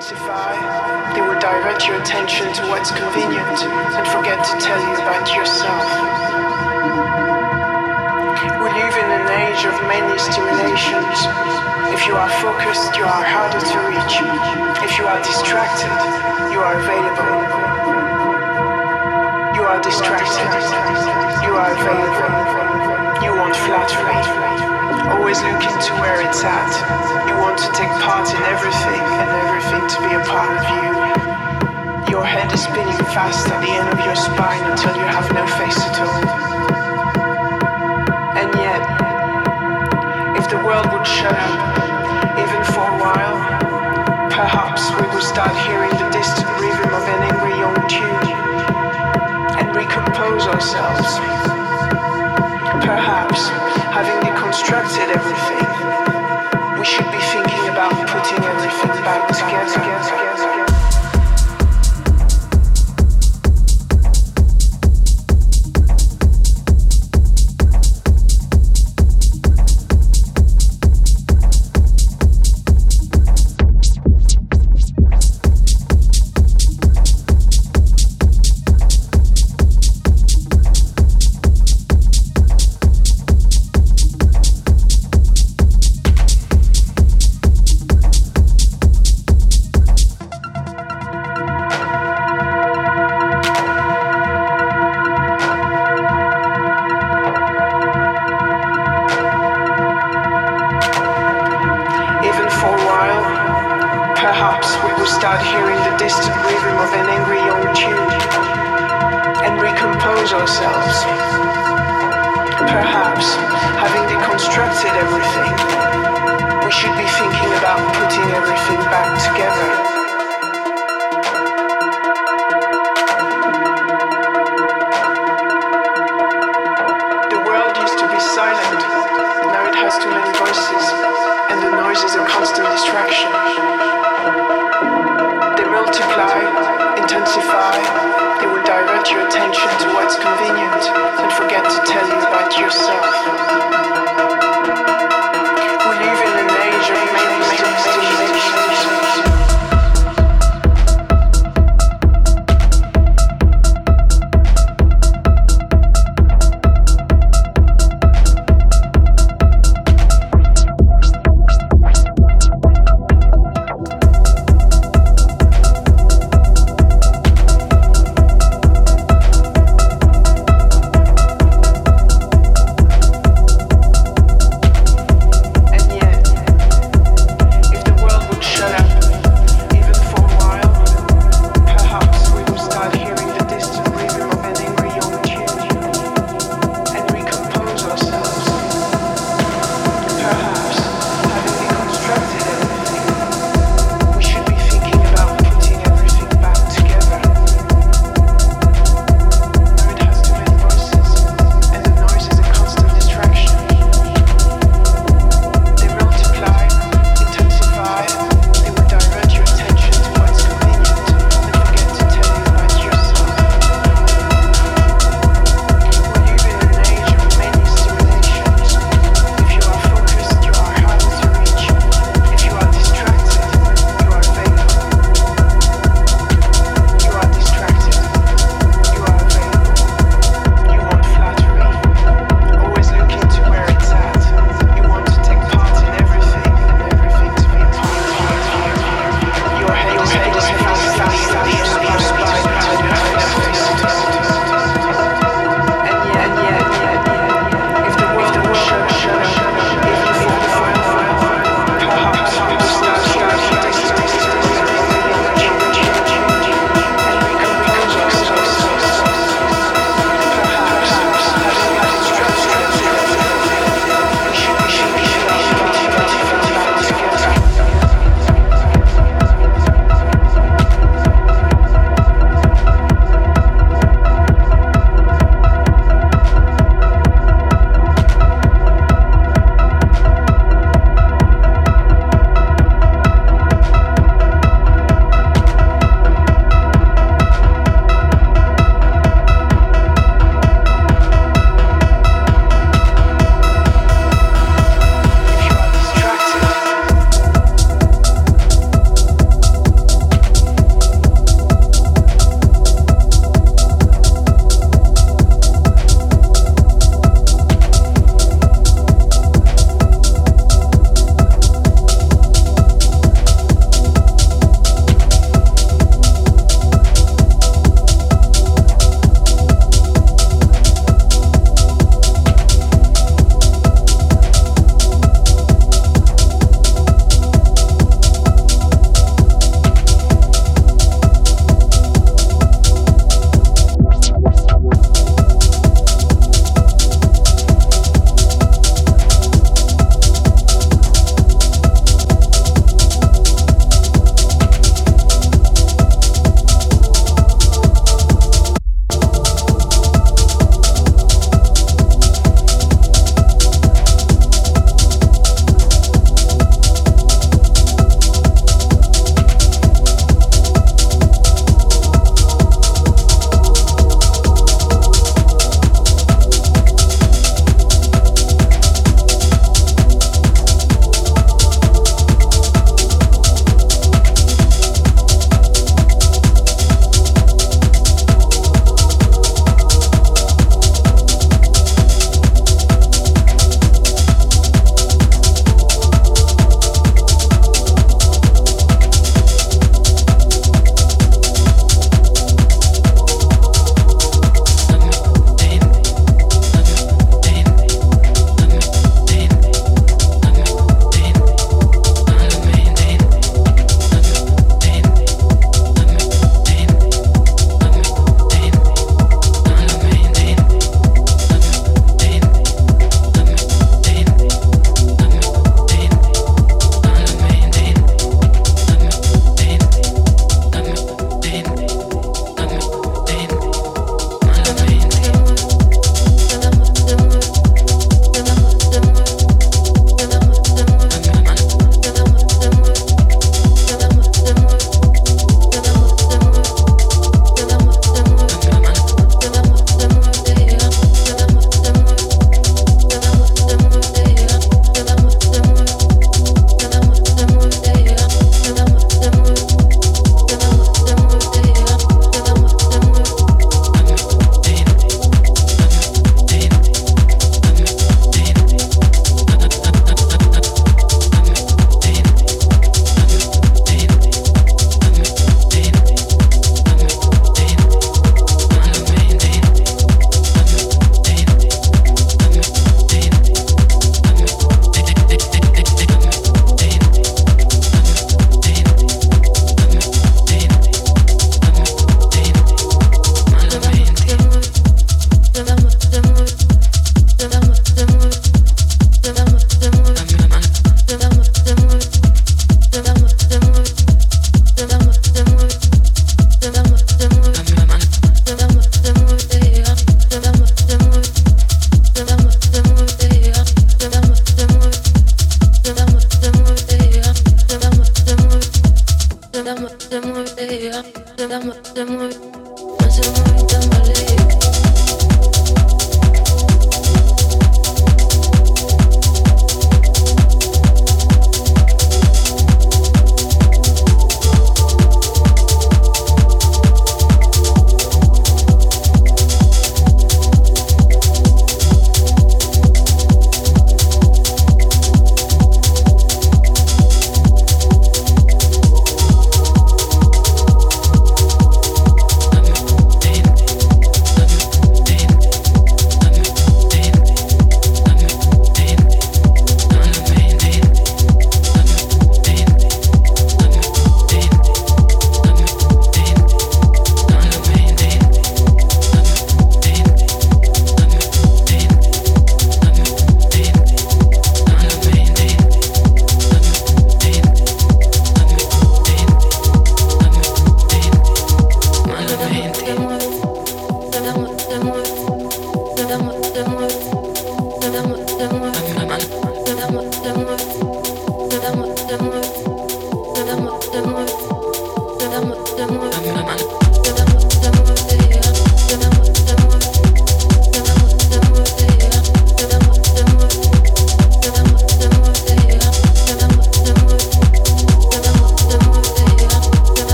they will direct your attention to what's convenient and forget to tell you about yourself. We live in an age of many stimulations. If you are focused, you are harder to reach. If you are distracted, you are available. You are distracted, you are available. You want flattery. Always looking to where it's at. You want to take part in everything and everything to be a part of you. Your head is spinning fast at the end of your spine until you have no face at all. And yet, if the world would shut up, even for a while, perhaps we would start hearing the distant rhythm of an angry young tune and recompose ourselves. Deconstructed everything, ourselves. Perhaps, having deconstructed everything, we should be thinking about putting everything back together.